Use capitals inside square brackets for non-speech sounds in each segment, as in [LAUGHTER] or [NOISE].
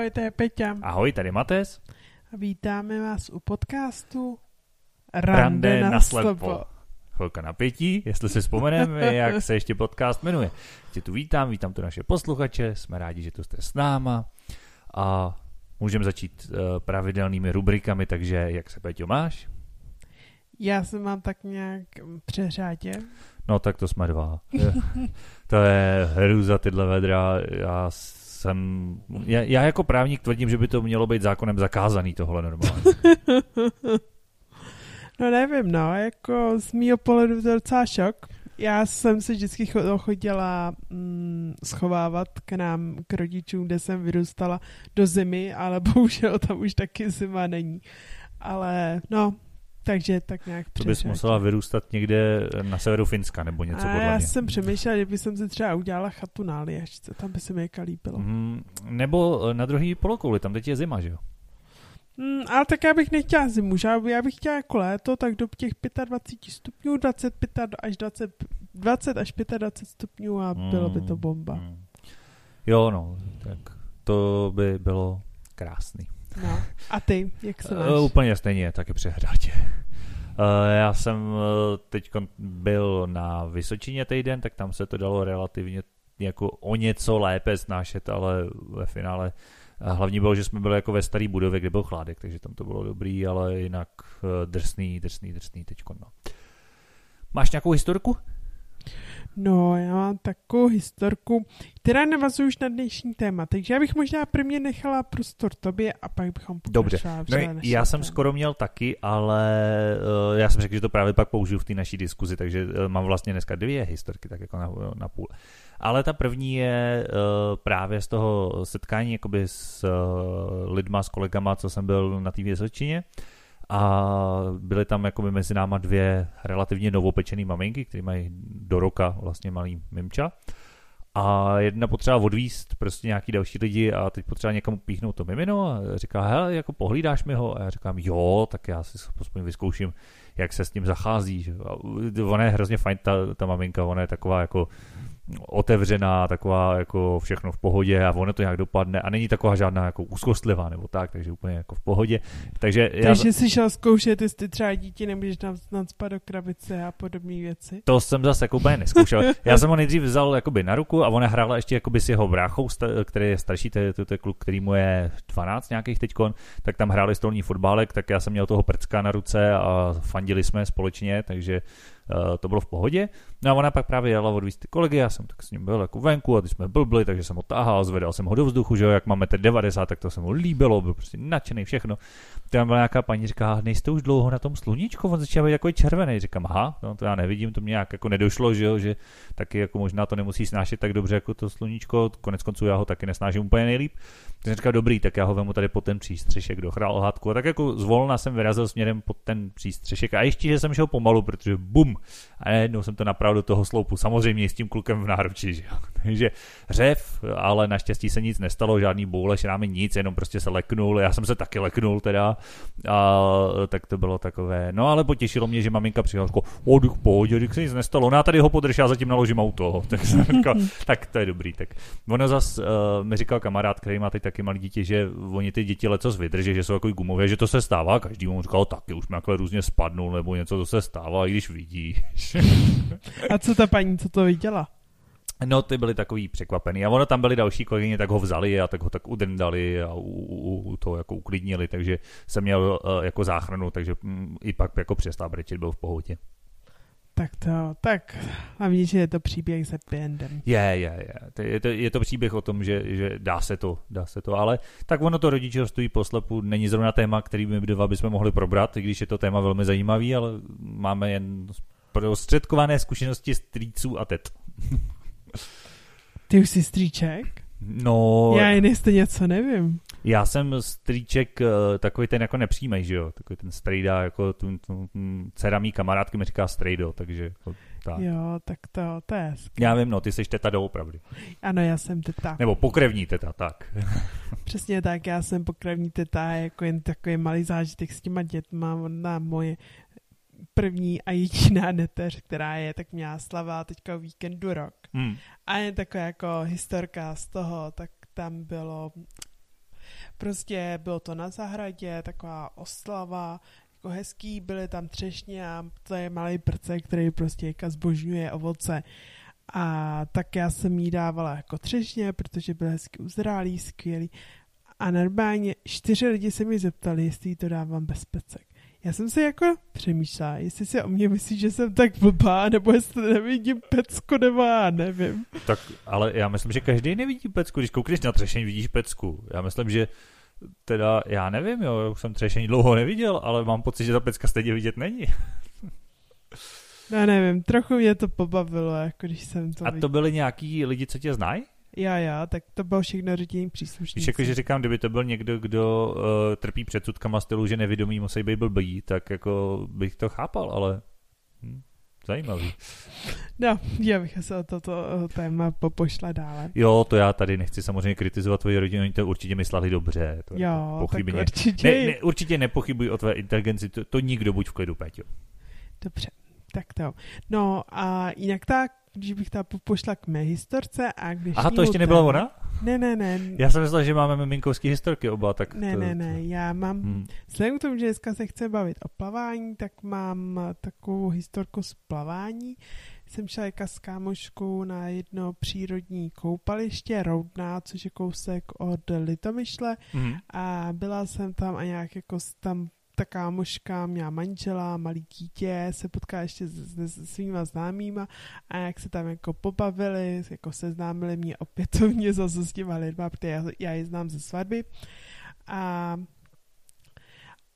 Ahoj, to je Peťa. Ahoj, tady Mates. A vítáme vás u podcastu Rande, Rande na, na slepo. Chvilka napětí, jestli si vzpomeneme, [LAUGHS] jak se ještě podcast jmenuje. Tě tu vítám, vítám tu naše posluchače, jsme rádi, že tu jste s náma a můžeme začít uh, pravidelnými rubrikami, takže jak se Peťo máš? Já se mám tak nějak přeřádě. No tak to jsme dva. [LAUGHS] to je hruza tyhle vedra. Já jsem, já, já jako právník tvrdím, že by to mělo být zákonem zakázaný tohle normálně. [LAUGHS] no nevím, no, jako z mýho pohledu to docela šok. Já jsem se vždycky chodila mm, schovávat k nám, k rodičům, kde jsem vyrůstala do zimy, ale [LAUGHS] bohužel tam už taky zima není. Ale no, takže tak nějak To bys musela vyrůstat někde na severu Finska nebo něco A podle já mě. jsem přemýšlela, že bych si třeba udělala chatu na Aljašce, tam by se mi jaká líbilo. Mm, nebo na druhý polokouli, tam teď je zima, že jo? Mm, ale tak já bych nechtěla zimu, že já bych chtěla jako léto, tak do těch 25 stupňů, 25 až 20, 20 až 25 stupňů a mm, bylo by to bomba. Mm. Jo, no, tak to by bylo krásný. No. A ty, jak se máš? Uh, úplně stejně, taky přehrátě. Uh, já jsem uh, teď byl na Vysočině týden, tak tam se to dalo relativně jako o něco lépe snášet, ale ve finále hlavní bylo, že jsme byli jako ve staré budově, kde byl chládek, takže tam to bylo dobrý, ale jinak drsný, drsný, drsný teďko. No. Máš nějakou historiku? No, já mám takovou historku, která navazuje už na dnešní téma, takže já bych možná prvně nechala prostor tobě a pak bychom Dobře, no, já jsem téma. skoro měl taky, ale uh, já jsem řekl, že to právě pak použiju v té naší diskuzi, takže uh, mám vlastně dneska dvě historky, tak jako na, na půl. Ale ta první je uh, právě z toho setkání jakoby s uh, lidma, s kolegama, co jsem byl na té Vysočině. Uh, a byly tam jako mezi náma dvě relativně novopečené maminky, které mají do roka vlastně malý mimča. A jedna potřeba odvíst prostě nějaký další lidi a teď potřeba někam píchnout to mimino a říká, hele, jako pohlídáš mi ho? A já říkám, jo, tak já si aspoň vyzkouším, jak se s ním zachází. Že? A ona je hrozně fajn, ta, ta maminka, ona je taková jako otevřená, taková jako všechno v pohodě a ono to nějak dopadne a není taková žádná jako úzkostlivá nebo tak, takže úplně jako v pohodě. Takže, já... takže jsi šel zkoušet, jestli třeba dítě nemůžeš tam nadspat do krabice a podobné věci. To jsem zase jako úplně neskoušel. [LAUGHS] Já jsem ho nejdřív vzal jakoby na ruku a ona hrála ještě jakoby s jeho bráchou, který je starší, to je, to je kluk, který mu je 12 nějakých teďkon, tak tam hráli stolní fotbálek, tak já jsem měl toho prcka na ruce a fandili jsme společně, takže uh, to bylo v pohodě. No a ona pak právě jela odvíst ty kolegy, já jsem tak s ním byl jako venku a ty jsme blbli, takže jsem ho táhal, zvedal jsem ho do vzduchu, že jo, jak máme 90, tak to se mu líbilo, byl prostě nadšený všechno. Tam byla nějaká paní, říká, nejste už dlouho na tom sluníčku, on začíná být jako červený. Říkám, aha, no, to já nevidím, to mě nějak jako nedošlo, že jo, že taky jako možná to nemusí snášet tak dobře jako to sluníčko, konec konců já ho taky nesnáším úplně nejlíp. Tak říkal, dobrý, tak já ho vemu tady pod ten přístřešek do chrálhátku. A tak jako zvolna jsem vyrazil směrem pod ten přístřešek. A ještě, že jsem šel pomalu, protože bum, a najednou jsem to napravil do toho sloupu. Samozřejmě s tím klukem v náručí, že jo. [LAUGHS] Takže řev, ale naštěstí se nic nestalo, žádný boule, šrámy, nic, jenom prostě se leknul. Já jsem se taky leknul teda. A tak to bylo takové. No ale potěšilo mě, že maminka přišla jako, o, duch, pohodě, když se nic nestalo. No já tady ho podrž, já zatím naložím auto. [LAUGHS] Tak jsem říkal, [LAUGHS] tak to je dobrý. Tak ono zas uh, mi říkal kamarád, který má teď taky malé dítě, že oni ty děti leco vydrží, že jsou jako gumové, že to se stává, každý mu říkal taky, už mi různě spadnul nebo něco, to se stává, i když vidí. A co ta paní, co to viděla? No, ty byli takový překvapený. A ono tam byli další kolegyně, tak ho vzali a tak ho tak udrndali a u, u, u to jako uklidnili, takže jsem měl uh, jako záchranu, takže um, i pak jako přestal brečet, byl v pohodě. Tak to, tak hlavně, že je to příběh s happy endem. Je, je, je. Je to, je to příběh o tom, že, že dá se to, dá se to, ale tak ono to rodičovství poslepu není zrovna téma, který my dva bychom mohli probrat, i když je to téma velmi zajímavý, ale máme jen prostředkované zkušenosti strýců a tet. Ty už jsi strýček? No... Já jen jestli něco nevím. Já jsem strýček eh, takový ten jako nepřímej, že jo? Takový ten strejda, jako tu, tu, tu dcera mý kamarádky mi říká strejdo, takže jako tak. Jo, tak to, to je hezky. Já vím, no, ty jsi teta doopravdy. Ano, já jsem teta. Nebo pokrevní teta, tak. [LAUGHS] Přesně tak, já jsem pokrevní teta, jako jen takový malý zážitek s těma dětma, na moje první a jediná [LAUGHS] neteř, která je, tak měla slava teďka víkendu rok. Hmm. A je taková jako historka z toho, tak tam bylo Prostě bylo to na zahradě, taková oslava, jako hezký, byly tam třešně a to je malý prce, který prostě jaka zbožňuje ovoce. A tak já jsem jí dávala jako třešně, protože byl hezky uzrálý, skvělý. A normálně čtyři lidi se mi zeptali, jestli jí to dávám bez pecek. Já jsem si jako přemýšlela, jestli si o mě myslí, že jsem tak blbá, nebo jestli nevidím pecku, nebo já nevím. Tak, ale já myslím, že každý nevidí pecku. Když koukneš na třešení, vidíš pecku. Já myslím, že teda, já nevím, jo, už jsem třešení dlouho neviděl, ale mám pocit, že ta pecka stejně vidět není. [LAUGHS] Já nevím, trochu mě to pobavilo, jako když jsem to A to byli nějaký lidi, co tě znají? Já, já, tak to bylo všechno rodinní příslušníci. Když jakože říkám, kdyby to byl někdo, kdo uh, trpí předsudkama stylu, že nevědomí musí být blbý, tak jako bych to chápal, ale hm, zajímavý. No, já bych se o toto téma popošla dále. Jo, to já tady nechci samozřejmě kritizovat tvoji rodinu, oni to určitě mysleli dobře. To jo, pochybně. tak určitě. Ne, ne, určitě nepochybuji o tvé inteligenci, to, to nikdo buď v klidu, Peťo. Dobře, tak to. No a jinak tak když bych ta pošla k mé historce a když Aha, to ještě nebyla ona? Ne, ne, ne. Já jsem myslel, že máme miminkovský historky oba, tak Ne, to, ne, ne, já mám, hmm. vzhledem k tomu, že dneska se chce bavit o plavání, tak mám takovou historku z plavání. Jsem šla jaka s kámoškou na jedno přírodní koupaliště, Roudná, což je kousek od Litomyšle hmm. a byla jsem tam a nějak jako tam ta kámoška měla manžela, malý dítě, se potká ještě se, se svýma známýma a jak se tam jako pobavili, jako seznámili mě opětovně [LAUGHS] zase s těma lidma, protože já, já je znám ze svatby. A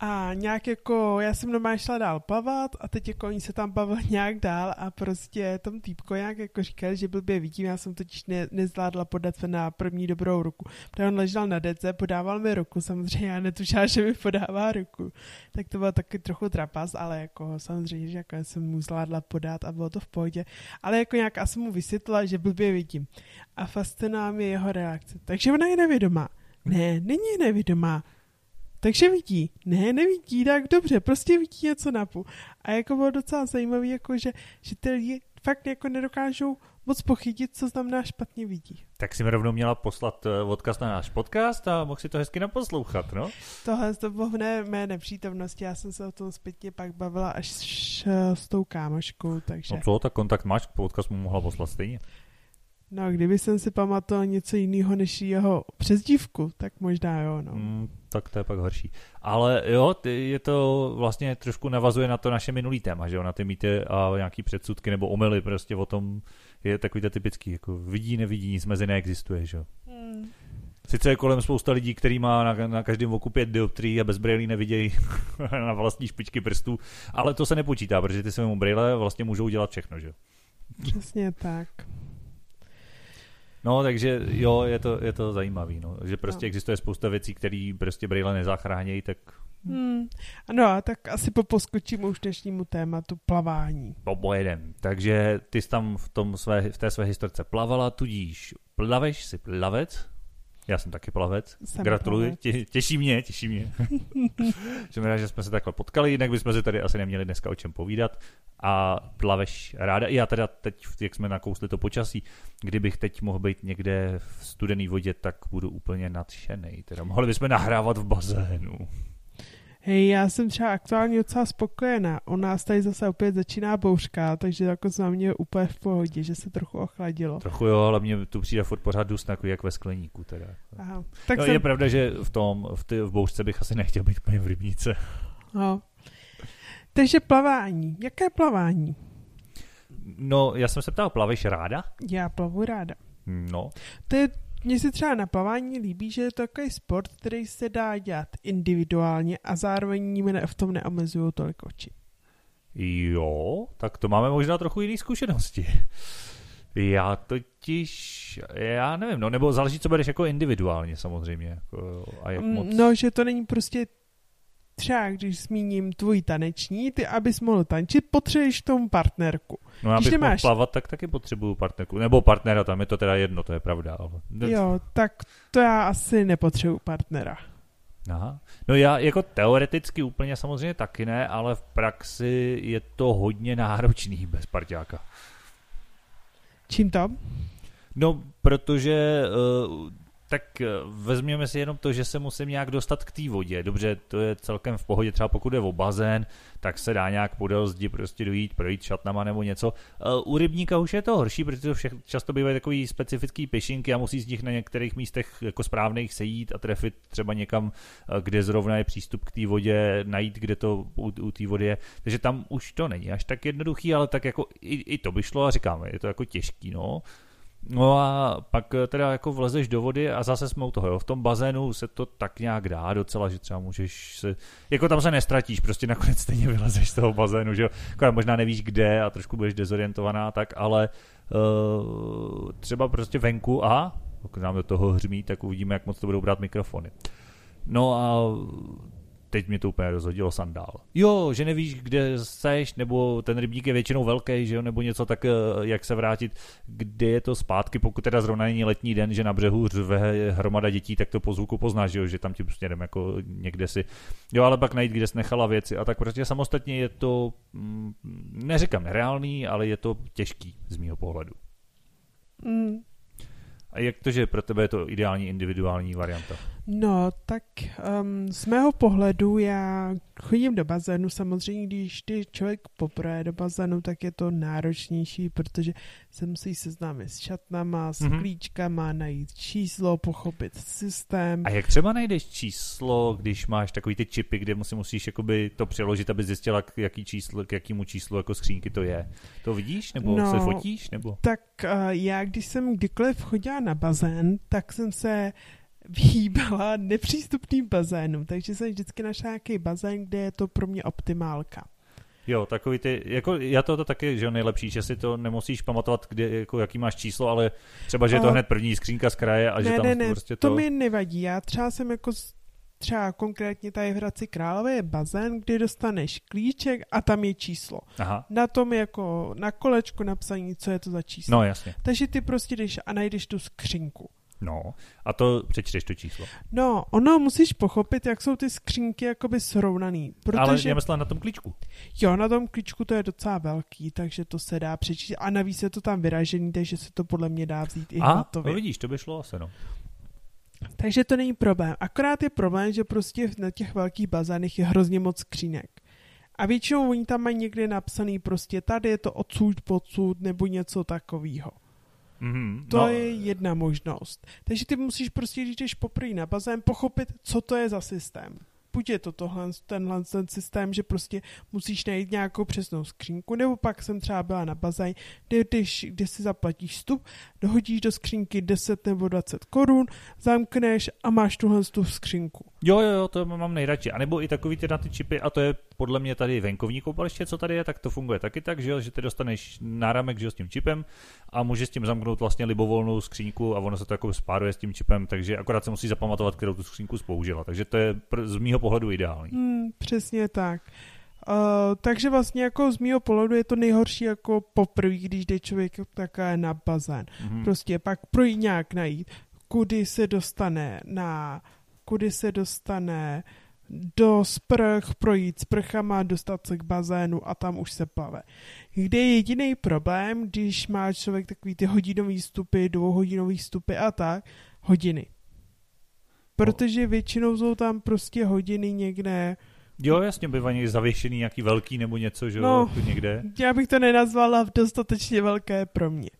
a nějak jako, já jsem normálně šla dál plavat a teď jako oni se tam bavili [LAUGHS] nějak dál a prostě tom týpko nějak jako říkal, že blbě vidím, já jsem totiž ne, nezvládla podat na první dobrou ruku. Protože on ležel na dece, podával mi ruku, samozřejmě já netušila, že mi podává ruku. Tak to bylo taky trochu trapas, ale jako samozřejmě, že jako jsem mu zvládla podat a bylo to v pohodě. Ale jako nějak asi mu vysvětlila, že blbě vidím. A fascinuje mě jeho reakce. Takže ona je nevědomá. Ne, není nevědomá takže vidí. Ne, nevidí, tak dobře, prostě vidí něco na půl. A jako bylo docela zajímavé, jako že, že ty lidi fakt jako nedokážou moc pochytit, co znamená špatně vidí. Tak si mi rovnou měla poslat eh, odkaz na náš podcast a mohl si to hezky naposlouchat, no? Tohle to bylo v mé nepřítomnosti, já jsem se o tom zpětně pak bavila až s, s tou kámoškou, takže... No co, tak kontakt máš, podcast mu mohla poslat stejně. No, kdyby jsem si pamatoval něco jiného než jeho přezdívku, tak možná jo, no. Mm, tak to je pak horší. Ale jo, je to vlastně trošku navazuje na to naše minulý téma, že jo, na ty mýty a nějaký předsudky nebo omily prostě o tom je takový to typický, jako vidí, nevidí, nic mezi neexistuje, že jo. Mm. Sice je kolem spousta lidí, který má na, na každém oku pět dioptrií a bez brýlí nevidějí [LAUGHS] na vlastní špičky prstů, ale to se nepočítá, protože ty svému brýle vlastně můžou dělat všechno, že jo. Přesně tak. No, takže jo, je to, je to zajímavý, no. že prostě no. existuje spousta věcí, které prostě brýle nezachránějí, tak... Hmm. Ano, tak asi poposkočím už dnešnímu tématu plavání. Pojedem. Takže ty jsi tam v, tom své, v té své historce plavala, tudíž plaveš, si plavec, já jsem taky plavec. Jsem Gratuluji, Tě, těší mě, těší mě. [LAUGHS] Jsem rád, že jsme se takhle potkali, jinak bychom si tady asi neměli dneska o čem povídat. A plaveš ráda. I já teda teď, jak jsme nakousli to počasí, kdybych teď mohl být někde v studené vodě, tak budu úplně nadšený. Teda mohli bychom nahrávat v bazénu. Hej, já jsem třeba aktuálně docela spokojená. U nás tady zase opět začíná bouřka, takže jako za mě úplně v pohodě, že se trochu ochladilo. Trochu jo, ale mě tu přijde furt pořád dust jako jak ve skleníku teda. Aha. Tak no, jsem... Je pravda, že v tom, v, ty, v bouřce bych asi nechtěl být úplně v rybníce. No. Takže plavání. Jaké plavání? No, já jsem se ptal, plaveš ráda? Já plavu ráda. No. To je mně se třeba na plavání líbí, že je to takový sport, který se dá dělat individuálně a zároveň v tom neomezují tolik oči. Jo, tak to máme možná trochu jiné zkušenosti. Já totiž, já nevím, no nebo záleží, co budeš jako individuálně samozřejmě. Jako, a jak moc... No, že to není prostě třeba když zmíním tvůj taneční, ty abys mohl tančit, potřebuješ tomu partnerku. No abych nemáš... mohl plavat, tak taky potřebuju partnerku. Nebo partnera, tam je to teda jedno, to je pravda. Ale... Jo, tak to já asi nepotřebuju partnera. Aha. No já jako teoreticky úplně samozřejmě taky ne, ale v praxi je to hodně náročný bez parťáka. Čím to? No, protože uh, tak eh, vezměme si jenom to, že se musím nějak dostat k té vodě. Dobře, to je celkem v pohodě, třeba pokud je o bazén, tak se dá nějak podél zdi prostě dojít, projít šatnama nebo něco. Eh, u rybníka už je to horší, protože to všech, často bývají takový specifický pešinky a musí z nich na některých místech jako správných sejít a trefit třeba někam, eh, kde zrovna je přístup k té vodě, najít, kde to u, u té vody je. Takže tam už to není až tak jednoduchý, ale tak jako i, i to by šlo a říkáme, je to jako těžký, no. No a pak eh, teda jako vlezeš do vody a zase jsme u toho, jo. V tom bazénu se to tak nějak dá docela, že třeba můžeš se, jako tam se nestratíš, prostě nakonec stejně vylezeš z toho bazénu, že jo. Jako možná nevíš kde a trošku budeš dezorientovaná, tak ale uh, třeba prostě venku a pokud nám do toho hřmí, tak uvidíme, jak moc to budou brát mikrofony. No a teď mě to úplně rozhodilo sandál. Jo, že nevíš, kde seš, nebo ten rybník je většinou velký, že jo, nebo něco tak, eh, jak se vrátit, kde je to zpátky, pokud teda zrovna není letní den, že na břehu řve hromada dětí, tak to po zvuku poznáš, že, jo, že tam tím směrem jako někde si. Jo, ale pak najít, kde jsi nechala věci a tak prostě samostatně je to, mm, neříkám nereálný, ale je to těžký z mýho pohledu. Mm. A jak to, že pro tebe je to ideální individuální varianta? No, tak um, z mého pohledu já chodím do bazénu, samozřejmě když ty člověk poprvé do bazénu, tak je to náročnější, protože se musí seznámit s šatnama, s mm-hmm. klíčkama, najít číslo, pochopit systém. A jak třeba najdeš číslo, když máš takový ty čipy, kde musí, musíš jakoby to přeložit, aby zjistila, k, jaký číslo, k jakému číslu jako skřínky to je? To vidíš? Nebo no, se fotíš? Nebo? Tak uh, já, když jsem kdykoliv chodila na bazén, tak jsem se vyhýbala nepřístupným bazénům, takže jsem vždycky našla nějaký bazén, kde je to pro mě optimálka. Jo, takový ty, jako já to, to taky, že nejlepší, že si to nemusíš pamatovat, kde, jako jaký máš číslo, ale třeba, že je to hned první skřínka z kraje a ne, že tam ne, ne, prostě to... to mi nevadí, já třeba jsem jako třeba konkrétně tady v Hradci Králové je bazén, kde dostaneš klíček a tam je číslo. Aha. Na tom jako na kolečku napsaní, co je to za číslo. No jasně. Takže ty prostě jdeš a najdeš tu skřínku. No, a to přečteš to číslo. No, ono musíš pochopit, jak jsou ty skřínky jakoby srovnaný. Protože... Ale já myslím na tom klíčku. Jo, na tom klíčku to je docela velký, takže to se dá přečíst. A navíc je to tam vyražený, takže se to podle mě dá vzít i A, hotově. no vidíš, to by šlo asi, no. Takže to není problém. Akorát je problém, že prostě na těch velkých bazánech je hrozně moc skřínek. A většinou oni tam mají někde napsaný prostě tady je to odsud, podsud nebo něco takového. Mm-hmm, to no. je jedna možnost. Takže ty musíš prostě, když jdeš poprvé na bazén, pochopit, co to je za systém. Buď je to tohle, tenhle ten systém, že prostě musíš najít nějakou přesnou skřínku, nebo pak jsem třeba byla na bazén, kde, když, kde si zaplatíš vstup, dohodíš do skřínky 10 nebo 20 korun, zamkneš a máš tuhle tu skřínku. Jo, jo, jo, to mám nejradši. A nebo i takový ty na ty čipy, a to je podle mě tady venkovní koupaliště, co tady je, tak to funguje taky tak, že, že ty dostaneš náramek že s tím čipem a můžeš s tím zamknout vlastně libovolnou skřínku a ono se to jako spáruje s tím čipem, takže akorát se musí zapamatovat, kterou tu skřínku použila. Takže to je z mýho pohledu ideální. Hmm, přesně tak. Uh, takže vlastně jako z mého pohledu je to nejhorší jako poprvé, když jde člověk také na bazén. Mm-hmm. Prostě pak projít nějak najít, kudy se dostane na kudy se dostane do sprch, projít sprchama, dostat se k bazénu a tam už se plave. Kde je jediný problém, když má člověk takový ty hodinový vstupy, dvouhodinový vstupy a tak, hodiny. Protože většinou jsou tam prostě hodiny někde Jo, jasně, bývají zavěšený nějaký velký nebo něco, že no, jo, někde. Já bych to nenazvala dostatečně velké pro mě.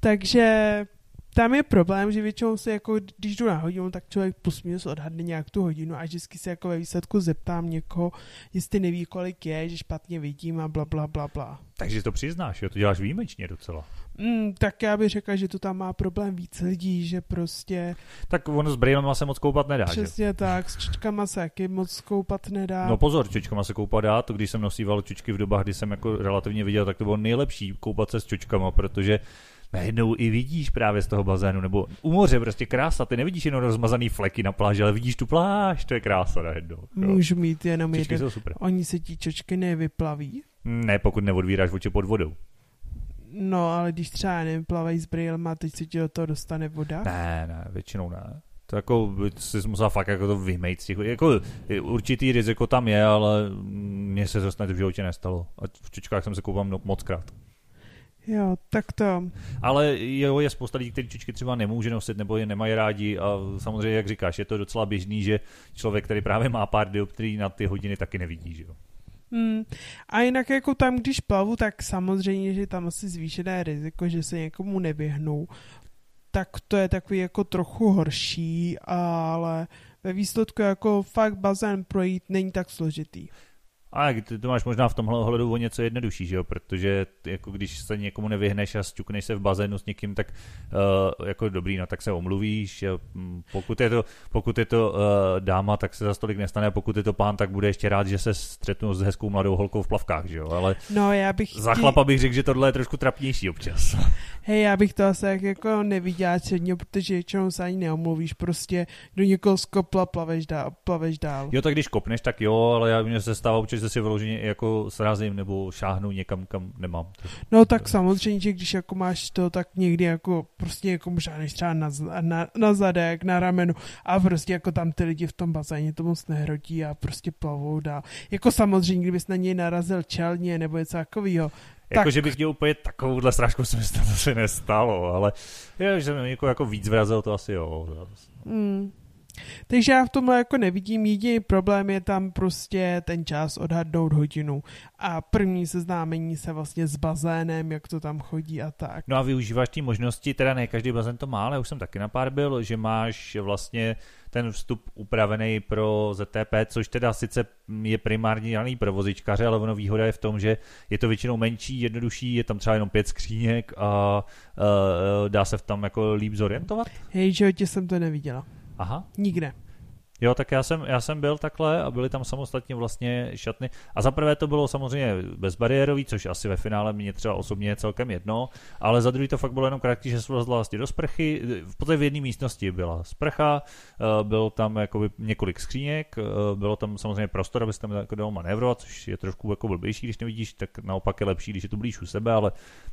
Takže tam je problém, že většinou se jako, když jdu na hodinu, tak člověk plus minus odhadne nějak tu hodinu a vždycky se jako ve výsledku zeptám někoho, jestli neví, kolik je, že špatně vidím a bla, bla, bla, bla. Takže to přiznáš, jo? To děláš výjimečně docela. Mm, tak já bych řekla, že to tam má problém víc lidí, že prostě... Tak ono s brýlema se moc koupat nedá, Přesně že? tak, s čočkama se jaký moc koupat nedá. No pozor, čočkama se koupat dá, to když jsem nosíval čočky v dobách, kdy jsem jako relativně viděl, tak to bylo nejlepší koupat se s čočkama, protože najednou i vidíš právě z toho bazénu, nebo u moře prostě krása, ty nevidíš jenom rozmazaný fleky na pláži, ale vidíš tu pláž, to je krása najednou. Můžu mít jenom Čočky jeden. Jsou super. Oni se ti čočky nevyplaví? Ne, pokud neodvíráš oči pod vodou. No, ale když třeba nevím, plavají s brýlema, teď se ti do toho dostane voda? Ne, ne, většinou ne. To jako jsi musel fakt jako to vymejt z těch, jako určitý riziko tam je, ale mně se to snad v životě nestalo. A v čočkách jsem se koupal moc krát. Jo, tak to. Ale jo, je spousta lidí, kteří čučky třeba nemůže nosit nebo je nemají rádi a samozřejmě, jak říkáš, je to docela běžný, že člověk, který právě má pár dioptrií na ty hodiny, taky nevidí, že jo. Hmm. A jinak jako tam, když plavu, tak samozřejmě, že tam asi zvýšené riziko, že se někomu nevyhnou. Tak to je takový jako trochu horší, ale ve výsledku jako fakt bazén projít není tak složitý. A ty to máš možná v tomhle ohledu o něco jednodušší, že jo? protože jako když se někomu nevyhneš a sťukneš se v bazénu s někým, tak uh, jako dobrý, no tak se omluvíš. Um, pokud je to, pokud je to uh, dáma, tak se za stolik nestane, a pokud je to pán, tak bude ještě rád, že se střetnu s hezkou mladou holkou v plavkách, že jo? Ale no, já bych za chlapa bych řekl, že tohle je trošku trapnější občas. [LAUGHS] Hej, já bych to asi jako neviděla předně, protože většinou se ani neomluvíš, prostě do někoho skopla, plaveš dál, plaveš dál. Jo, tak když kopneš, tak jo, ale já mě se stává občas, že si vyloženě jako srazím nebo šáhnu někam, kam nemám. No tak samozřejmě, že když jako máš to, tak někdy jako prostě jako možná než třeba na, na, na zadek, na ramenu a prostě jako tam ty lidi v tom bazéně to moc nehrotí a prostě plavou dál. Jako samozřejmě, kdybys na něj narazil čelně nebo něco takového, jako, že bych měl úplně takovouhle srážku, se mi to asi nestalo, ale je, že jsem jako, jako víc vrazil, to asi jo. Hmm. Takže já v tomhle jako nevidím, jediný problém je tam prostě ten čas odhadnout hodinu a první seznámení se vlastně s bazénem, jak to tam chodí a tak. No a využíváš ty možnosti, teda ne každý bazén to má, ale už jsem taky na pár byl, že máš vlastně ten vstup upravený pro ZTP, což teda sice je primárně dělaný pro vozičkaře, ale ono výhoda je v tom, že je to většinou menší, jednodušší, je tam třeba jenom pět skříněk a uh, dá se v tam jako líp zorientovat. Hej, životě jsem to neviděla. Aha. Nikde. Jo, tak já jsem, já jsem byl takhle a byly tam samostatně vlastně šatny. A za prvé to bylo samozřejmě bezbariérový, což asi ve finále mě třeba osobně je celkem jedno, ale za druhý to fakt bylo jenom krátký, že se vlastně do sprchy. V podstatě v jedné místnosti byla sprcha, eh, bylo tam jako několik skříněk, eh, bylo tam samozřejmě prostor, abyste tam jako dal manévrovat, což je trošku jako blbější, když nevidíš, tak naopak je lepší, když je to blíž u sebe, ale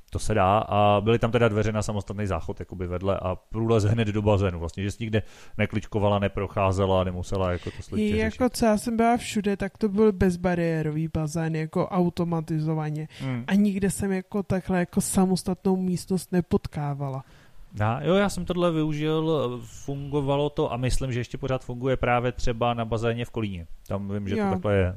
to se dá. A byly tam teda dveře na samostatný záchod jakoby vedle a průlez hned do bazénu, vlastně, že jsi nikde nekličkovala, neprocházela, nemusela jako to složitě Jako co já jsem byla všude, tak to byl bezbariérový bazén, jako automatizovaně. Hmm. A nikde jsem jako takhle jako samostatnou místnost nepotkávala. No, jo, já jsem tohle využil, fungovalo to a myslím, že ještě pořád funguje právě třeba na bazéně v Kolíně. Tam vím, že jo. to takhle je.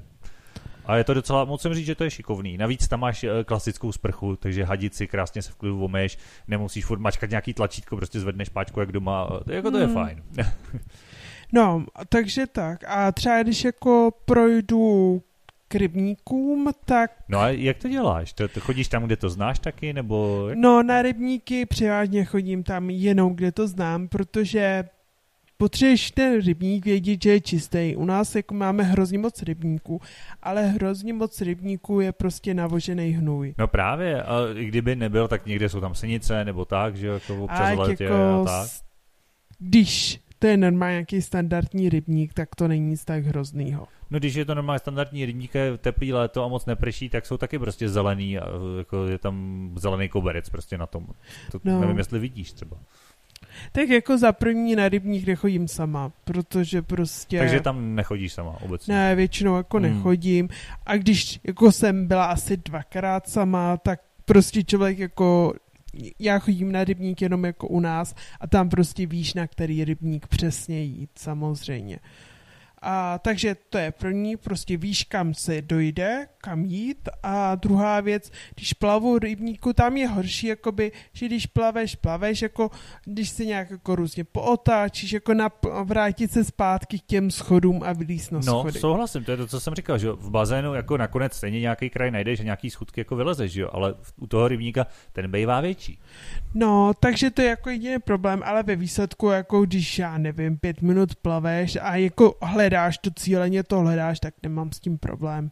A je to docela, musím říct, že to je šikovný. Navíc tam máš eh, klasickou sprchu, takže hadici krásně se v klidu omeješ, nemusíš furt mačkat nějaký tlačítko, prostě zvedneš páčku jak doma, jako to je hmm. fajn. [LAUGHS] No, takže tak. A třeba když jako projdu k rybníkům, tak... No a jak to děláš? To, to chodíš tam, kde to znáš taky, nebo... No, na rybníky převážně chodím tam jenom, kde to znám, protože potřebuješ ten rybník vědět, že je čistý. U nás jako máme hrozně moc rybníků, ale hrozně moc rybníků je prostě navožený hnůj. No právě, a i kdyby nebyl, tak někde jsou tam senice nebo tak, že jako občas a letě jako a tak. Když to je normálně nějaký standardní rybník, tak to není nic tak hroznýho. No když je to normálně standardní rybník, je teplý léto a moc neprší, tak jsou taky prostě zelený, a jako je tam zelený koberec prostě na tom. To no. nevím, jestli vidíš třeba. Tak jako za první na rybník nechodím sama, protože prostě... Takže tam nechodíš sama obecně? Ne, většinou jako hmm. nechodím. A když jako jsem byla asi dvakrát sama, tak prostě člověk jako já chodím na rybník jenom jako u nás a tam prostě víš, na který rybník přesně jít, samozřejmě. A, takže to je první, prostě víš, kam se dojde, kam jít. A druhá věc, když plavu rybníku, tam je horší, jakoby, že když plaveš, plaveš, jako když se nějak jako různě pootáčíš, jako na, vrátit se zpátky k těm schodům a vylíst na no, schody. souhlasím, to je to, co jsem říkal, že v bazénu jako nakonec stejně nějaký kraj najdeš a nějaký schudky jako vylezeš, že jo, ale u toho rybníka ten bývá větší. No, takže to je jako jediný problém, ale ve výsledku, jako když já nevím, pět minut plaveš a jako hledáš to cíleně to hledáš, tak nemám s tím problém.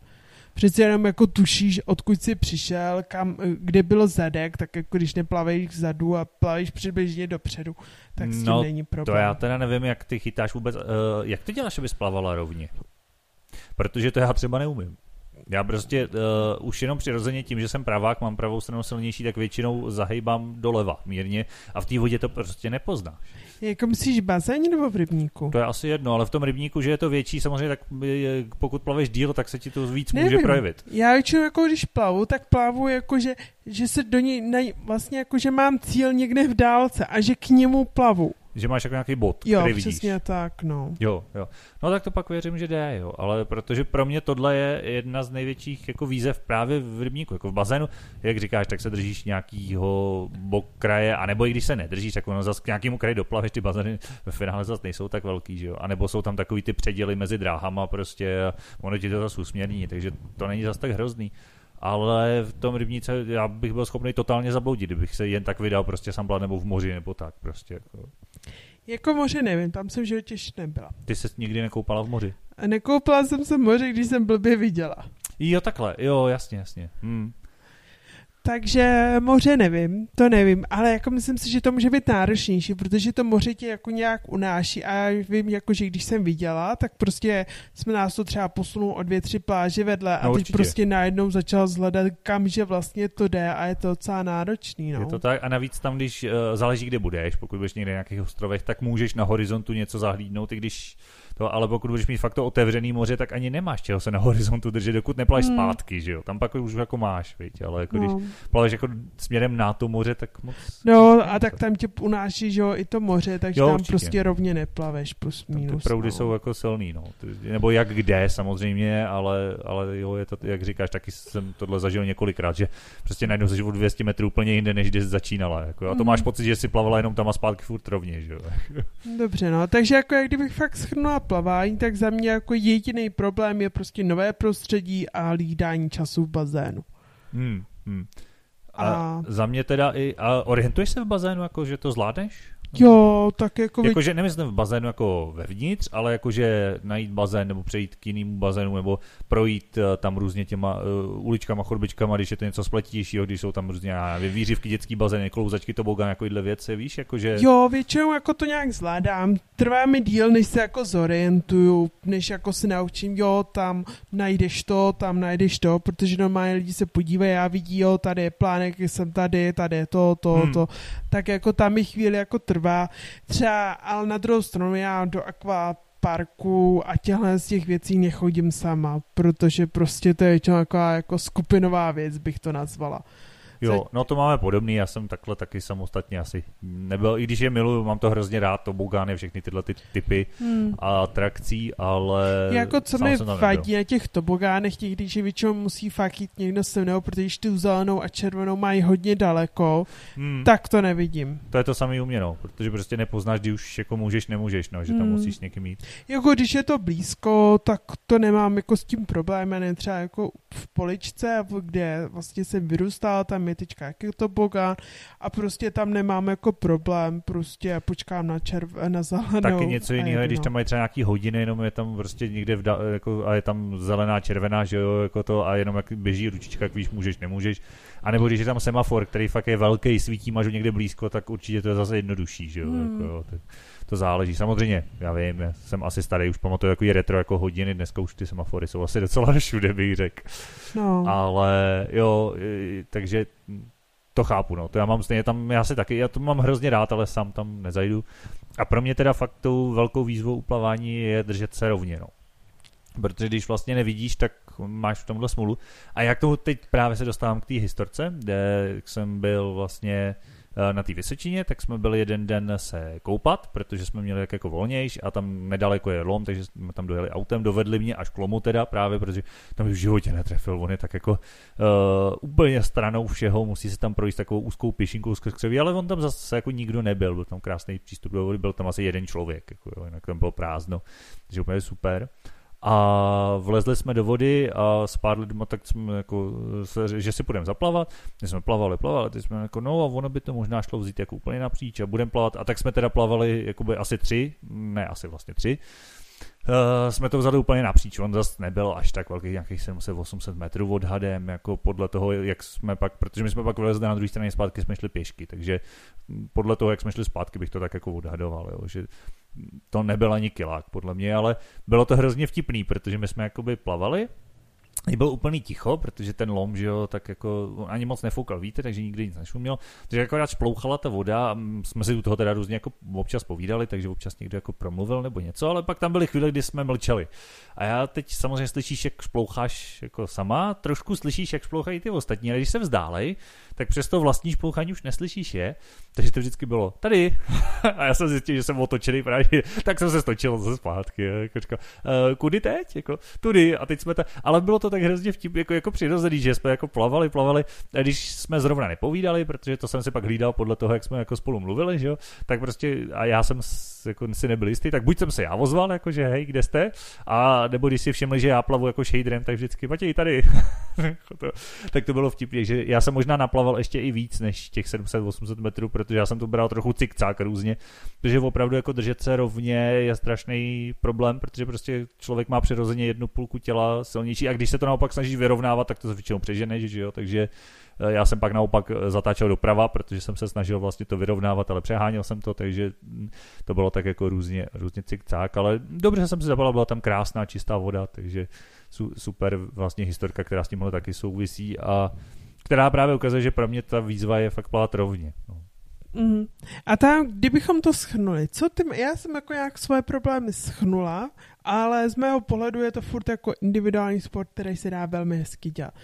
Přece jenom jako tušíš, odkud jsi přišel, kam, kde bylo zadek, tak jako když neplaveš vzadu a plavíš přibližně dopředu, tak s tím no, není problém. to já teda nevím, jak ty chytáš vůbec, uh, jak to děláš, aby splavala rovně? Protože to já třeba neumím. Já prostě uh, už jenom přirozeně tím, že jsem pravák, mám pravou stranu silnější, tak většinou zahejbám doleva mírně a v té vodě to prostě nepoznáš. Jako myslíš bazén nebo v rybníku? To je asi jedno, ale v tom rybníku, že je to větší, samozřejmě, tak je, pokud plaveš díl, tak se ti to víc Nevím. může projevit. Já většinou jako když plavu, tak plavu jako, že, že se do něj, vlastně jako, že mám cíl někde v dálce a že k němu plavu. Že máš jako nějaký bod, Jo, který vidíš. přesně tak, no. Jo, jo. No tak to pak věřím, že jde, jo. Ale protože pro mě tohle je jedna z největších jako výzev právě v rybníku, jako v bazénu. Jak říkáš, tak se držíš nějakýho kraje, anebo i když se nedržíš, tak ono zase k nějakému kraji doplaveš, ty bazény ve finále zase nejsou tak velký, že jo. A nebo jsou tam takový ty předěly mezi dráhama prostě a ono ti to zase usměrní, takže to není zase tak hrozný ale v tom rybníce já bych byl schopný totálně zabloudit, kdybych se jen tak vydal prostě sám nebo v moři nebo tak prostě. Jako. Jako moře nevím, tam jsem v životě ještě nebyla. Ty se nikdy nekoupala v moři? A nekoupala jsem se v moři, když jsem blbě viděla. Jo, takhle, jo, jasně, jasně. Hmm. Takže moře nevím, to nevím, ale jako myslím si, že to může být náročnější, protože to moře tě jako nějak unáší a já vím, jako, že když jsem viděla, tak prostě jsme nás to třeba posunul o dvě, tři pláže vedle a no, teď určitě. prostě najednou začal zhledat, kam že vlastně to jde a je to docela náročný. No. Je to tak a navíc tam, když uh, záleží, kde budeš, pokud budeš někde na nějakých ostrovech, tak můžeš na horizontu něco zahlídnout, i když to, ale pokud budeš mít fakt to otevřený moře, tak ani nemáš čeho se na horizontu držet, dokud neplaveš hmm. zpátky, že jo. Tam pak už jako máš, víš, ale jako no. když plaveš jako směrem na to moře, tak moc... No a tak tam tě unáší, že jo, i to moře, takže jo, tam určitě. prostě rovně neplaveš plus minus. Tam ty proudy no. jsou jako silný, no. Nebo jak kde samozřejmě, ale, ale jo, je to, jak říkáš, taky jsem tohle zažil několikrát, že prostě najednou o 200 metrů úplně jinde, než kde začínala. Jako. A to mm. máš pocit, že jsi plavala jenom tam a zpátky furt rovně, že jo. [LAUGHS] Dobře, no, takže jako jak kdybych fakt schrnula plavání, tak za mě jako jediný problém je prostě nové prostředí a lídání času v bazénu. Hmm, hmm. A, a za mě teda i, a orientuješ se v bazénu, jako že to zvládneš? Jo, tak jako... Jakože nemyslím v bazénu jako vevnitř, ale jakože najít bazén nebo přejít k jinému bazénu nebo projít uh, tam různě těma uh, uličkama, chodbičkama, když je to něco spletějšího, když jsou tam různě nevím, výřivky, dětský bazén, klouzačky, tobogán, jako tyhle věci, víš, jakože... Jo, většinou jako to nějak zvládám. Trvá mi díl, než se jako zorientuju, než jako se naučím, jo, tam najdeš to, tam najdeš to, protože normálně lidi se podívají a vidí, jo, tady je plánek, jsem tady, tady je to, to, hmm. to. Tak jako tam mi chvíli jako trvá trvá. Třeba, ale na druhou stranu já do akva parku a těchhle z těch věcí nechodím sama, protože prostě to je taková jako skupinová věc, bych to nazvala. Jo, no to máme podobný, já jsem takhle taky samostatně asi nebyl, i když je miluju, mám to hrozně rád, to bugány, všechny tyhle ty typy hmm. a atrakcí, ale... Jako co mi vadí na těch tobogánech, těch, když většinou musí fakt jít někdo se mnou, protože když tu zelenou a červenou mají hodně daleko, hmm. tak to nevidím. To je to samý u mě, no, protože prostě nepoznáš, kdy už jako můžeš, nemůžeš, no, že tam hmm. musíš s někým jít. Jako když je to blízko, tak to nemám jako s tím problém, ne třeba jako v poličce, kde vlastně jsem vyrůstal, tam je teďka jaký to boga a prostě tam nemám jako problém, prostě počkám na červ, na zelenou. Taky něco jiného, když tam mají třeba nějaký hodiny, jenom je tam prostě někde v da, jako, a je tam zelená, červená, že jo, jako to a jenom jak běží ručička, jak víš, můžeš, nemůžeš. A nebo když je tam semafor, který fakt je velký, svítí, máš někde blízko, tak určitě to je zase jednodušší, že jo, hmm. jako, jo tak to záleží. Samozřejmě, já vím, já jsem asi starý, už pamatuju jako je retro jako hodiny, dneska už ty semafory jsou asi docela [LAUGHS] všude, bych řekl. No. Ale jo, takže to chápu, no. To já mám stejně tam, já si taky, já to mám hrozně rád, ale sám tam nezajdu. A pro mě teda fakt tou velkou výzvou uplavání je držet se rovně, no. Protože když vlastně nevidíš, tak máš v tomhle smůlu. A jak tomu teď právě se dostávám k té historce, kde jsem byl vlastně na té Vysočině, tak jsme byli jeden den se koupat, protože jsme měli jak jako volnějš a tam nedaleko je lom, takže jsme tam dojeli autem, dovedli mě až k lomu teda právě, protože tam v životě netrefil, on je tak jako uh, úplně stranou všeho, musí se tam projít takovou úzkou pěšinkou skrz křeví, ale on tam zase jako nikdo nebyl, byl tam krásný přístup do vody, byl tam asi jeden člověk, jako, jo, jinak tam bylo prázdno, takže úplně super a vlezli jsme do vody a s pár lidmi tak jsme jako, že si budeme zaplavat, my jsme plavali, plavali, teď jsme jako, no a ono by to možná šlo vzít jako úplně napříč a budeme plavat. A tak jsme teda plavali jakoby asi tři, ne asi vlastně tři, Uh, jsme to vzali úplně napříč, on zase nebyl až tak velký, nějakých 700-800 metrů odhadem, jako podle toho, jak jsme pak, protože my jsme pak vylezli na druhé straně zpátky, jsme šli pěšky, takže podle toho, jak jsme šli zpátky, bych to tak jako odhadoval, jo, že to nebyl ani kilák, podle mě, ale bylo to hrozně vtipný, protože my jsme jakoby plavali byl úplný ticho, protože ten lom, že jo, tak jako ani moc nefoukal vítr, takže nikdy nic nešuměl. Takže akorát splouchala ta voda a jsme si u toho teda různě jako občas povídali, takže občas někdo jako promluvil nebo něco, ale pak tam byly chvíle, kdy jsme mlčeli. A já teď samozřejmě slyšíš, jak sploucháš jako sama, trošku slyšíš, jak splouchají ty ostatní, ale když se vzdálej, tak přes to vlastní šplouchání už neslyšíš je, takže to vždycky bylo tady. [LAUGHS] a já jsem zjistil, že jsem otočený právě, tak jsem se stočil zase zpátky. Jako říkal, uh, kudy teď? Jako, tudy. A teď jsme ta... Ale bylo to tak hrozně vtip, jako, jako přirozený, že jsme jako plavali, plavali. A když jsme zrovna nepovídali, protože to jsem si pak hlídal podle toho, jak jsme jako spolu mluvili, že jo, tak prostě a já jsem jako si nebyl jistý, tak buď jsem se já ozval, jako že hej, kde jste, a nebo když si všimli, že já plavu jako shaderem, tak vždycky, Matěj, tady. [LAUGHS] tak to bylo vtipně, že já jsem možná naplaval ještě i víc než těch 700-800 metrů, protože já jsem to bral trochu cikcák různě, protože opravdu jako držet se rovně je strašný problém, protože prostě člověk má přirozeně jednu půlku těla silnější a když se to naopak snaží vyrovnávat, tak to se většinou přežene, že jo, takže Eh, já jsem pak naopak eh, zatáčel doprava, protože jsem se snažil vlastně to vyrovnávat, ale přeháněl jsem to, takže to bylo tak jako různě, různě cik ale dobře jsem si zabala, byla tam krásná čistá voda, takže super vlastně historka, která s tímhle taky souvisí a která právě ukazuje, že pro mě ta výzva je fakt plavat rovně. No. Mm. A tam, kdybychom to schnuli, co ty, já jsem jako nějak svoje problémy schnula, ale z mého pohledu je to furt jako individuální sport, který se dá velmi hezky dělat.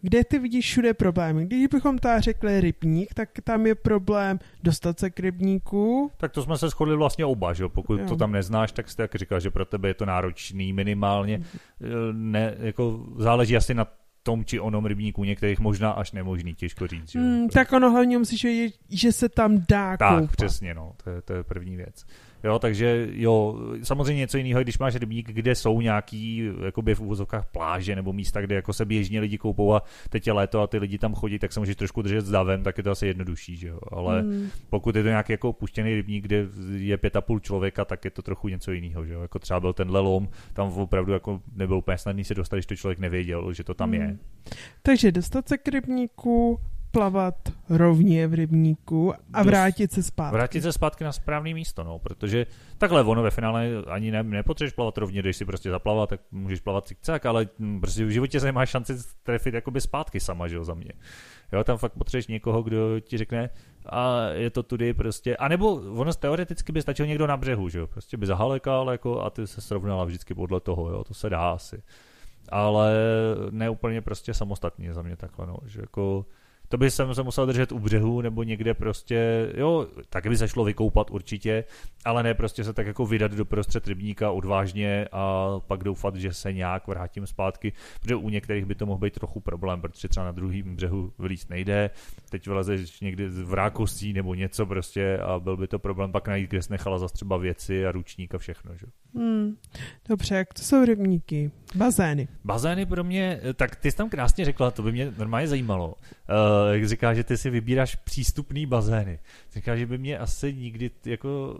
Kde ty vidíš všude problémy? Když bychom ta řekli rybník, tak tam je problém dostat se k rybníku. Tak to jsme se shodli vlastně oba, že Pokud jo. to tam neznáš, tak jsi jak říkal, že pro tebe je to náročný minimálně. Mhm. Ne, jako záleží asi na tom či onom rybníku, některých možná až nemožný, těžko říct. Že? Hmm, tak ono hlavně musíš vědět, že se tam dá Tak, koupat. přesně, no, to je, to je první věc. Jo, takže jo, samozřejmě něco jiného, když máš rybník, kde jsou nějaký jakoby v úvozovkách pláže nebo místa, kde jako se běžně lidi koupou a teď je léto a ty lidi tam chodí, tak se můžeš trošku držet s davem, tak je to asi jednodušší, že jo. Ale mm. pokud je to nějaký jako opuštěný rybník, kde je pět a půl člověka, tak je to trochu něco jiného, že jo. Jako třeba byl ten lelom, tam opravdu jako nebyl úplně snadný se dostat, když to člověk nevěděl, že to tam mm. je. Takže dostat se k rybníku, plavat rovně v rybníku a vrátit se zpátky. Vrátit se zpátky na správné místo, no, protože takhle ono ve finále ani ne, nepotřebuješ plavat rovně, když si prostě zaplavat, tak můžeš plavat cikcak, ale prostě v životě se nemá šanci trefit jakoby zpátky sama, že jo, za mě. Jo, tam fakt potřebuješ někoho, kdo ti řekne, a je to tudy prostě, a nebo ono teoreticky by stačil někdo na břehu, že jo, prostě by zahalekal jako a ty se srovnala vždycky podle toho, jo, to se dá asi. Ale ne úplně prostě samostatně za mě takhle, no, že jako to by jsem se musel držet u břehu nebo někde prostě, jo, tak by se šlo vykoupat určitě, ale ne prostě se tak jako vydat do prostřed rybníka odvážně a pak doufat, že se nějak vrátím zpátky, protože u některých by to mohl být trochu problém, protože třeba na druhém břehu vylíst nejde, teď vylezeš někdy v rákostí nebo něco prostě a byl by to problém pak najít, kde jsi nechala zase třeba věci a ručník a všechno, že? Hmm, dobře, jak to jsou rybníky? Bazény. Bazény pro mě, tak ty jsi tam krásně řekla, to by mě normálně zajímalo. Uh, jak říká, že ty si vybíráš přístupný bazény. Říká, že by mě asi nikdy jako...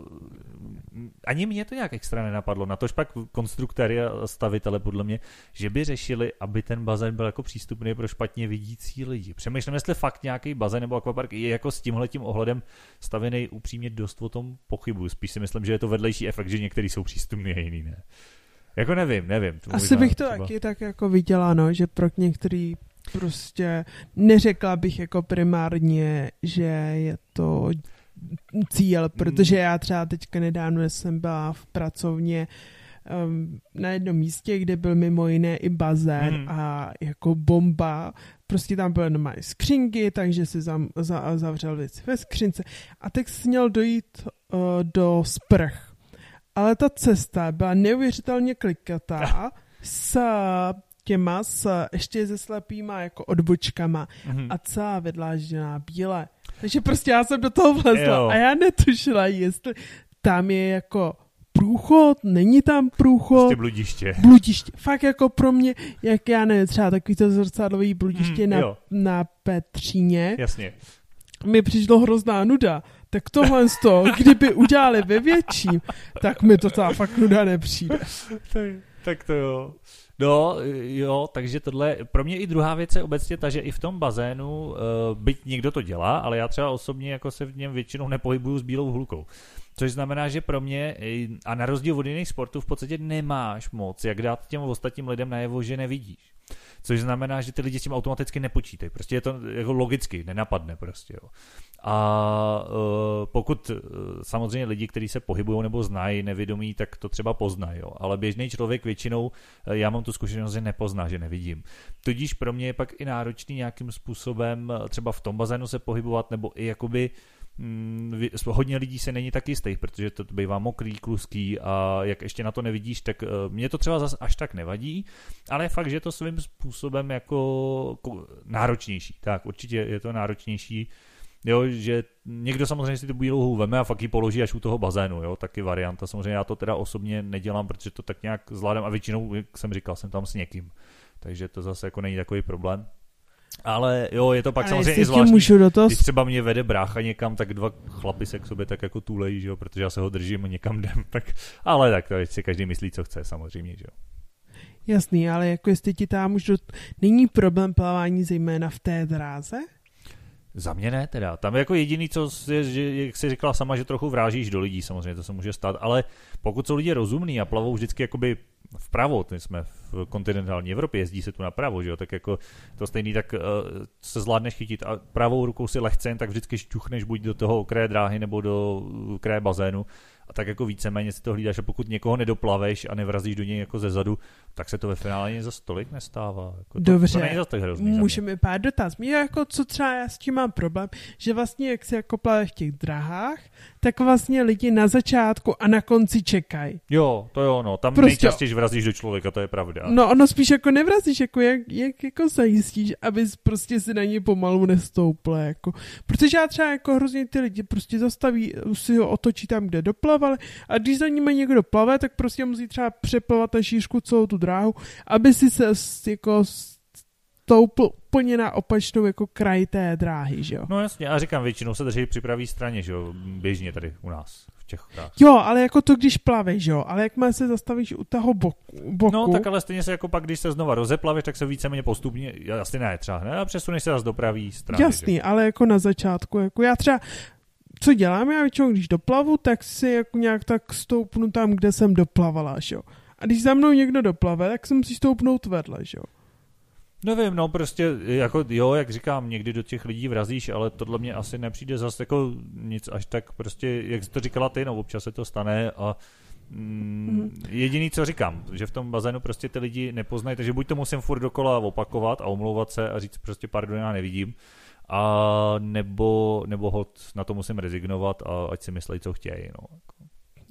Ani mě to nějak extra nenapadlo. Na tož pak konstruktéry a stavitele podle mě, že by řešili, aby ten bazén byl jako přístupný pro špatně vidící lidi. Přemýšlím, jestli fakt nějaký bazén nebo akvapark je jako s tímhletím ohledem stavěný upřímně dost o tom pochybu. Spíš si myslím, že je to vedlejší efekt, že některý jsou [LAUGHS] přístupný a jiný ne. Jako nevím, nevím. To Asi bych to třeba... taky tak jako viděla, no, že pro některý prostě neřekla bych jako primárně, že je to cíl, protože já třeba teďka nedávno jsem byla v pracovně um, na jednom místě, kde byl mimo jiné i bazén hmm. a jako bomba, prostě tam byly normální skřínky, takže si zam, za, zavřel věci ve skřínce a teď měl dojít uh, do sprch ale ta cesta byla neuvěřitelně klikatá s těma, s ještě se slepýma jako odbočkama mm-hmm. a celá vydlážděná bíle. Takže prostě já jsem do toho vlezla jo. a já netušila, jestli tam je jako průchod, není tam průchod. Prostě bludiště. Bludiště. Fakt jako pro mě, jak já nevím, třeba takový to zrcadlový bludiště mm, na, na Petříně. Jasně. Mi přišlo hrozná nuda tak tohle z toho, kdyby udělali ve větším, tak mi to ta fakt nuda nepřijde. tak, tak to jo. No, jo, takže tohle, pro mě i druhá věc je obecně ta, že i v tom bazénu, uh, byť někdo to dělá, ale já třeba osobně jako se v něm většinou nepohybuju s bílou hlukou. Což znamená, že pro mě, a na rozdíl od jiných sportů, v podstatě nemáš moc, jak dát těm ostatním lidem najevo, že nevidíš. Což znamená, že ty lidi s tím automaticky nepočítají. Prostě je to jako logicky, nenapadne prostě. Jo. A uh, pokud uh, samozřejmě lidi, kteří se pohybují nebo znají nevědomí, tak to třeba poznají. Jo. Ale běžný člověk většinou, uh, já mám tu zkušenost, že nepozná, že nevidím. Tudíž pro mě je pak i náročný nějakým způsobem třeba v tom bazénu se pohybovat, nebo i jakoby mm, hodně lidí se není tak jistých, protože to bývá mokrý, kluský a jak ještě na to nevidíš, tak uh, mě to třeba zas až tak nevadí, ale fakt, že je to svým způsobem jako náročnější. Tak určitě je to náročnější Jo, že někdo samozřejmě si tu bílou veme a fakt ji položí až u toho bazénu, jo, taky varianta. Samozřejmě já to teda osobně nedělám, protože to tak nějak zvládám a většinou, jak jsem říkal, jsem tam s někým. Takže to zase jako není takový problém. Ale jo, je to pak Ale samozřejmě i zvláštní. můžu do toho... Když třeba mě vede brácha někam, tak dva chlapi se k sobě tak jako tulejí, že jo, protože já se ho držím a někam jdem, [LAUGHS] tak, ale tak to si každý myslí, co chce samozřejmě, že jo. Jasný, ale jako jestli ti tam už do... Není problém plavání zejména v té dráze? Za mě ne teda. Tam jako jediný, co je, že, jak jsi říkala sama, že trochu vrážíš do lidí, samozřejmě to se může stát, ale pokud jsou lidi rozumní a plavou vždycky jakoby vpravo, my jsme v kontinentální Evropě, jezdí se tu napravo, že jo, tak jako to stejný, tak uh, se zvládneš chytit a pravou rukou si lehce, tak vždycky šťuchneš buď do toho kraje dráhy nebo do kraje bazénu a tak jako víceméně si to hlídáš a pokud někoho nedoplaveš a nevrazíš do něj jako ze zadu, tak se to ve finále ani za stolik nestává. Jako to, Dobře, to není za tak hrozný můžeme pár dotaz. Mě jako, co třeba já s tím mám problém, že vlastně jak se jako plave v těch drahách, tak vlastně lidi na začátku a na konci čekají. Jo, to jo, no, tam Prostě- nejčastěji vrazíš do člověka, to je pravda. No ono spíš jako nevrazíš, jako jak, jak jako zajistíš, abys prostě si na ně pomalu nestoupl, jako. Protože já třeba jako hrozně ty lidi prostě zastaví, si ho otočí tam, kde doplavali a když za nimi někdo plave, tak prostě musí třeba přeplavat na šířku celou tu dráhu, aby si se jako stoupl úplně na opačnou jako kraj té dráhy, že jo. No jasně, a říkám, většinou se drží při pravé straně, že jo, běžně tady u nás, v Čechách. Jo, ale jako to, když plaveš, jo, ale jakmile se zastavíš u toho boku, boku No, tak ale stejně se jako pak, když se znova rozeplaveš, tak se víceméně postupně, asi ne, třeba ne, a přesuneš se zase do pravé strany. Jasný, Že? ale jako na začátku, jako já třeba, co dělám, já většinou, když doplavu, tak si jako nějak tak stoupnu tam, kde jsem doplavala, že jo. A když za mnou někdo doplave, tak se musí stoupnout vedle, že jo. Nevím, no prostě, jako jo, jak říkám, někdy do těch lidí vrazíš, ale tohle mě asi nepřijde zase jako nic až tak prostě, jak jsi to říkala ty, no občas se to stane a Mm, jediný, co říkám, že v tom bazénu prostě ty lidi nepoznají, takže buď to musím furt dokola opakovat a omlouvat se a říct prostě pardon, já nevidím, a nebo, nebo hod na to musím rezignovat a ať si myslí, co chtějí. No.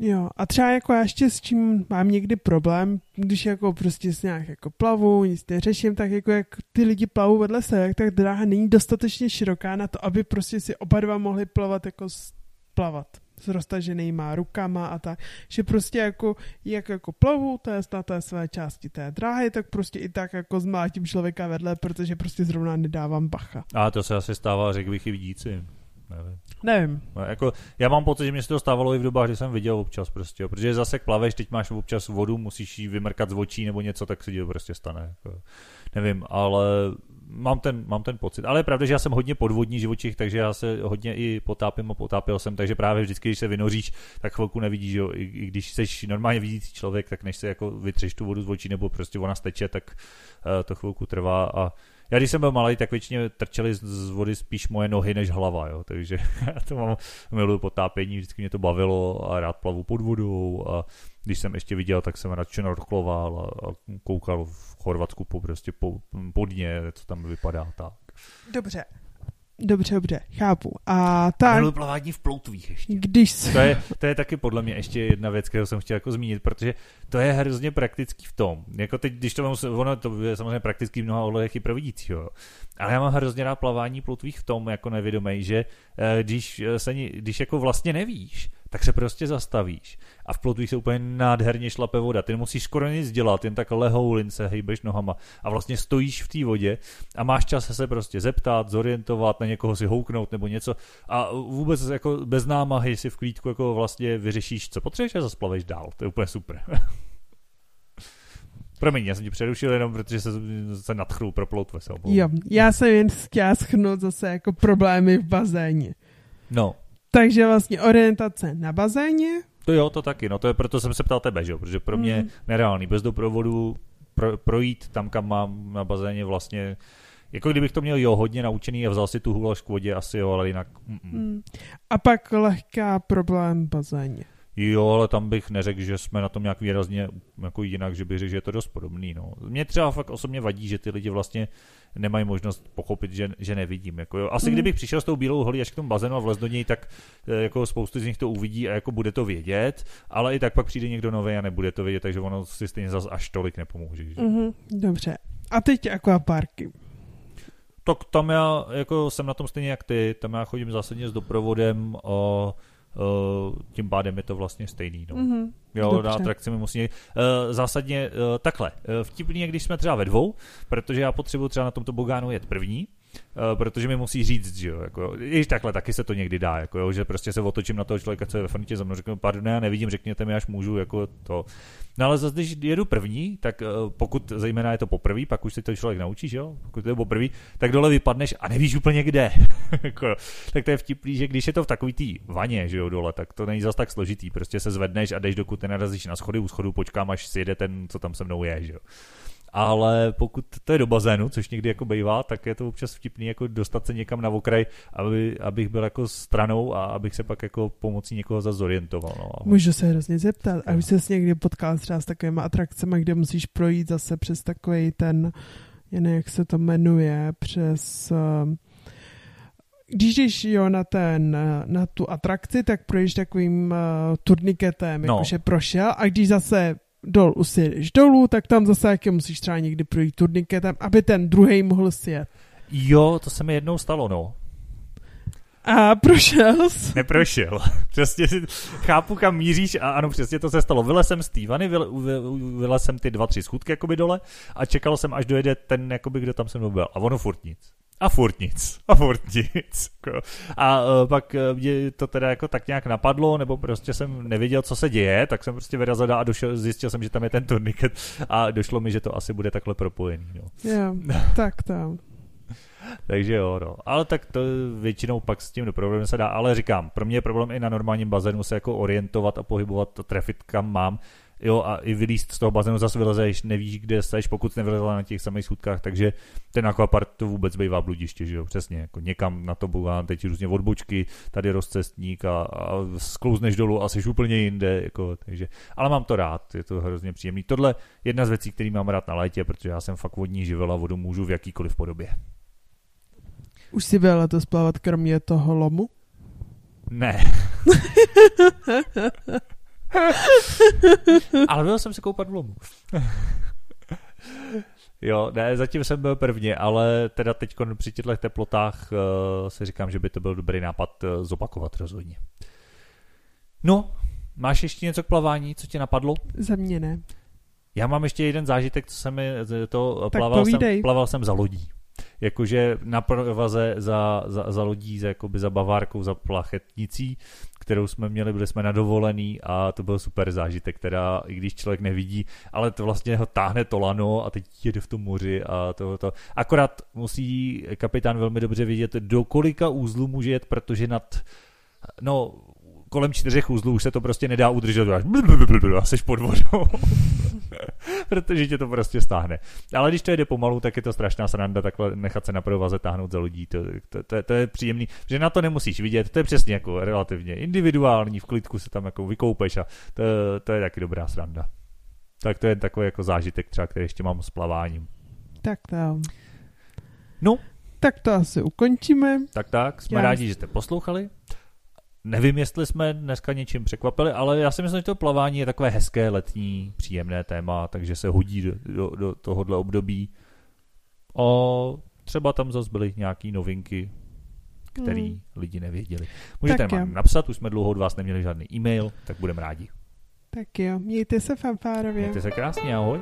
Jo, a třeba jako já ještě s čím mám někdy problém, když jako prostě s nějak jako plavu, nic neřeším, tak jako jak ty lidi plavou vedle sebe, jak tak dráha není dostatečně široká na to, aby prostě si oba dva mohli plavat jako plavat s roztaženýma rukama a tak, že prostě jako, jak jako plavu, to je na té své části té dráhy, tak prostě i tak jako zmátím člověka vedle, protože prostě zrovna nedávám bacha. A to se asi stává, řekl bych, i vidíci. Nevím. Nevím. No, jako, já mám pocit, že mě se to stávalo i v dobách, kdy jsem viděl občas prostě, jo, protože zase plaveš, teď máš občas vodu, musíš ji vymrkat z očí nebo něco, tak se ti to prostě stane. Jako, nevím, ale mám ten, mám ten pocit. Ale je pravda, že já jsem hodně podvodní živočich, takže já se hodně i potápím a potápěl jsem, takže právě vždycky, když se vynoříš, tak chvilku nevidíš, jo. I, i když jsi normálně vidící člověk, tak než se jako vytřeš tu vodu z očí nebo prostě ona steče, tak uh, to chvilku trvá a já když jsem byl malý, tak většině trčely z- vody spíš moje nohy než hlava, jo, takže [LAUGHS] já to mám, miluju potápění, vždycky mě to bavilo a rád plavu pod vodou a když jsem ještě viděl, tak jsem radši norkloval a, a koukal v Chorvatsku po prostě po, podně, co tam vypadá tak. Dobře. Dobře, dobře, chápu. A tak, Miluju plavání v ploutvích ještě. když se... To je, to je taky podle mě ještě jedna věc, kterou jsem chtěl jako zmínit, protože to je hrozně praktický v tom. Jako teď, když to mám, ono to je samozřejmě praktický v mnoha ohledech i pro vidícího, jo. ale já mám hrozně rád plavání ploutvých v tom, jako nevědomej, že eh, když, se, když jako vlastně nevíš, tak se prostě zastavíš. A v ploutvích se úplně nádherně šlape voda. Ty nemusíš skoro nic dělat, jen tak lehoulin se hejbeš nohama a vlastně stojíš v té vodě a máš čas se prostě zeptat, zorientovat, na někoho si houknout nebo něco a vůbec jako bez námahy si v klídku jako vlastně vyřešíš, co potřebuješ a zasplaveš dál. To je úplně super. [LAUGHS] Promiň, já jsem ti přerušil jenom, protože se, se nadchnul pro omlouvám. Jo, já jsem jen chtěla schrnout zase jako problémy v bazéně. No, Takže vlastně orientace na bazéně, to jo, to taky. No to je proto jsem se ptal tebe, že jo, protože pro mě Mm. nereálný. Bez doprovodu pro, projít tam, kam mám na bazéně vlastně jako kdybych to měl jo hodně naučený a vzal si tu hůlaš k vodě, asi jo, ale jinak... Mm. A pak lehká problém bazéně. Jo, ale tam bych neřekl, že jsme na tom nějak výrazně jako jinak, že bych řekl, že je to dost podobný. No. Mě třeba fakt osobně vadí, že ty lidi vlastně nemají možnost pochopit, že, že nevidím. Jako jo. Asi mm. kdybych přišel s tou bílou holí až k tomu bazénu a vlez do něj, tak eh, jako spoustu z nich to uvidí a jako bude to vědět, ale i tak pak přijde někdo nový a nebude to vědět, takže ono si stejně zase až tolik nepomůže. Že? Mm-hmm, dobře. A teď akvaparky. Tak tam já jako jsem na tom stejně jak ty, tam já chodím zásadně s doprovodem Uh, tím pádem je to vlastně stejný. No. Mm-hmm. Jo, Dobře. na atrakci mi musí... Uh, zásadně uh, takhle. Uh, vtipný je, když jsme třeba ve dvou, protože já potřebuji třeba na tomto bogánu jet první, protože mi musí říct, že jo, jako, i takhle taky se to někdy dá, jako, jo, že prostě se otočím na toho člověka, co je ve frontě za mnou, řeknu, pardon, já nevidím, řekněte mi, až můžu, jako to. No ale zase, když jedu první, tak uh, pokud zejména je to poprvé, pak už si to člověk naučí, že jo, pokud to je poprvé, tak dole vypadneš a nevíš úplně kde. [LAUGHS] jako, tak to je vtipný, že když je to v takový tý vaně, že jo, dole, tak to není zase tak složitý, prostě se zvedneš a jdeš, dokud nenarazíš na schody, u schodu počkám, až si jede ten, co tam se mnou je, že jo ale pokud to je do bazénu, což někdy jako bývá, tak je to občas vtipný jako dostat se někam na okraj, aby, abych byl jako stranou a abych se pak jako pomocí někoho zase zorientoval. No. Můžu se hrozně zeptat, a už se někdy potkal třeba s takovými atrakcemi, kde musíš projít zase přes takový ten, jen jak se to jmenuje, přes eh, když jdeš jo, na, ten, na tu atrakci, tak projdeš takovým uh, turniketem, no. jakože prošel a když zase dol usjedeš dolů, tak tam zase jak musíš třeba někdy projít turniketem, aby ten druhý mohl sjet. Jo, to se mi jednou stalo, no. A prošel jsi? Neprošel. [LAUGHS] Přesně chápu, kam míříš a ano, přesně to se stalo. Vylez jsem z té vany, vylez jsem ty dva, tři schůdky jakoby dole a čekal jsem, až dojede ten, jakoby, kdo tam se mnou byl. A ono furt nic a furt nic, a furt nic. Jako. A uh, pak uh, mě to teda jako tak nějak napadlo, nebo prostě jsem nevěděl, co se děje, tak jsem prostě vyrazil a došel, zjistil jsem, že tam je ten turniket a došlo mi, že to asi bude takhle propojený. Jo. Jo, [LAUGHS] tak tam. Takže jo, no. Ale tak to většinou pak s tím do problému se dá, ale říkám, pro mě je problém i na normálním bazénu se jako orientovat a pohybovat, to trefit kam mám, jo, a i vylíst z toho bazénu zase vylezeš, nevíš, kde jsi, pokud nevylezla na těch samých schůdkách, takže ten aquapark to vůbec bývá bludiště, že jo, přesně, jako někam na to bývá teď různě odbočky, tady rozcestník a, a sklouzneš dolů a jsi úplně jinde, jako, takže, ale mám to rád, je to hrozně příjemný. Tohle je jedna z věcí, které mám rád na létě, protože já jsem fakt vodní živel a vodu můžu v jakýkoliv podobě. Už si byl letos plavat kromě toho lomu? Ne. [LAUGHS] [LAUGHS] Ale byl jsem se koupat v lomu. [LAUGHS] jo, ne, zatím jsem byl prvně, ale teda teď při těchto teplotách uh, si říkám, že by to byl dobrý nápad uh, zopakovat rozhodně. No, máš ještě něco k plavání, co ti napadlo? Za mě ne. Já mám ještě jeden zážitek, co se mi to plaval jsem, plaval jsem za lodí jakože na provaze za, za, za lodí, za, jakoby za bavárkou, za plachetnicí, kterou jsme měli, byli jsme na dovolený a to byl super zážitek, teda i když člověk nevidí, ale to vlastně ho táhne to lano a teď jede v tom moři a to, to. Akorát musí kapitán velmi dobře vědět, do kolika úzlů může jet, protože nad no, kolem čtyřech uzlů už se to prostě nedá udržet a jsi pod vodou. [LAUGHS] Protože tě to prostě stáhne. Ale když to jde pomalu, tak je to strašná sranda takhle nechat se na provaze táhnout za lodí. To, to, to, to, je příjemný, že na to nemusíš vidět. To je přesně jako relativně individuální, v klidku se tam jako vykoupeš a to, to je taky dobrá sranda. Tak to je takový jako zážitek třeba, který ještě mám s plaváním. Tak to. No. Tak to asi ukončíme. Tak tak, jsme Já rádi, že jste poslouchali. Nevím, jestli jsme dneska něčím překvapili, ale já si myslím, že to plavání je takové hezké, letní, příjemné téma, takže se hodí do, do, do tohohle období. A třeba tam zase byly nějaké novinky, které hmm. lidi nevěděli. Můžete nám napsat, už jsme dlouho od vás neměli žádný e-mail, tak budeme rádi. Tak jo, mějte se fanfárově. Mějte se krásně, ahoj.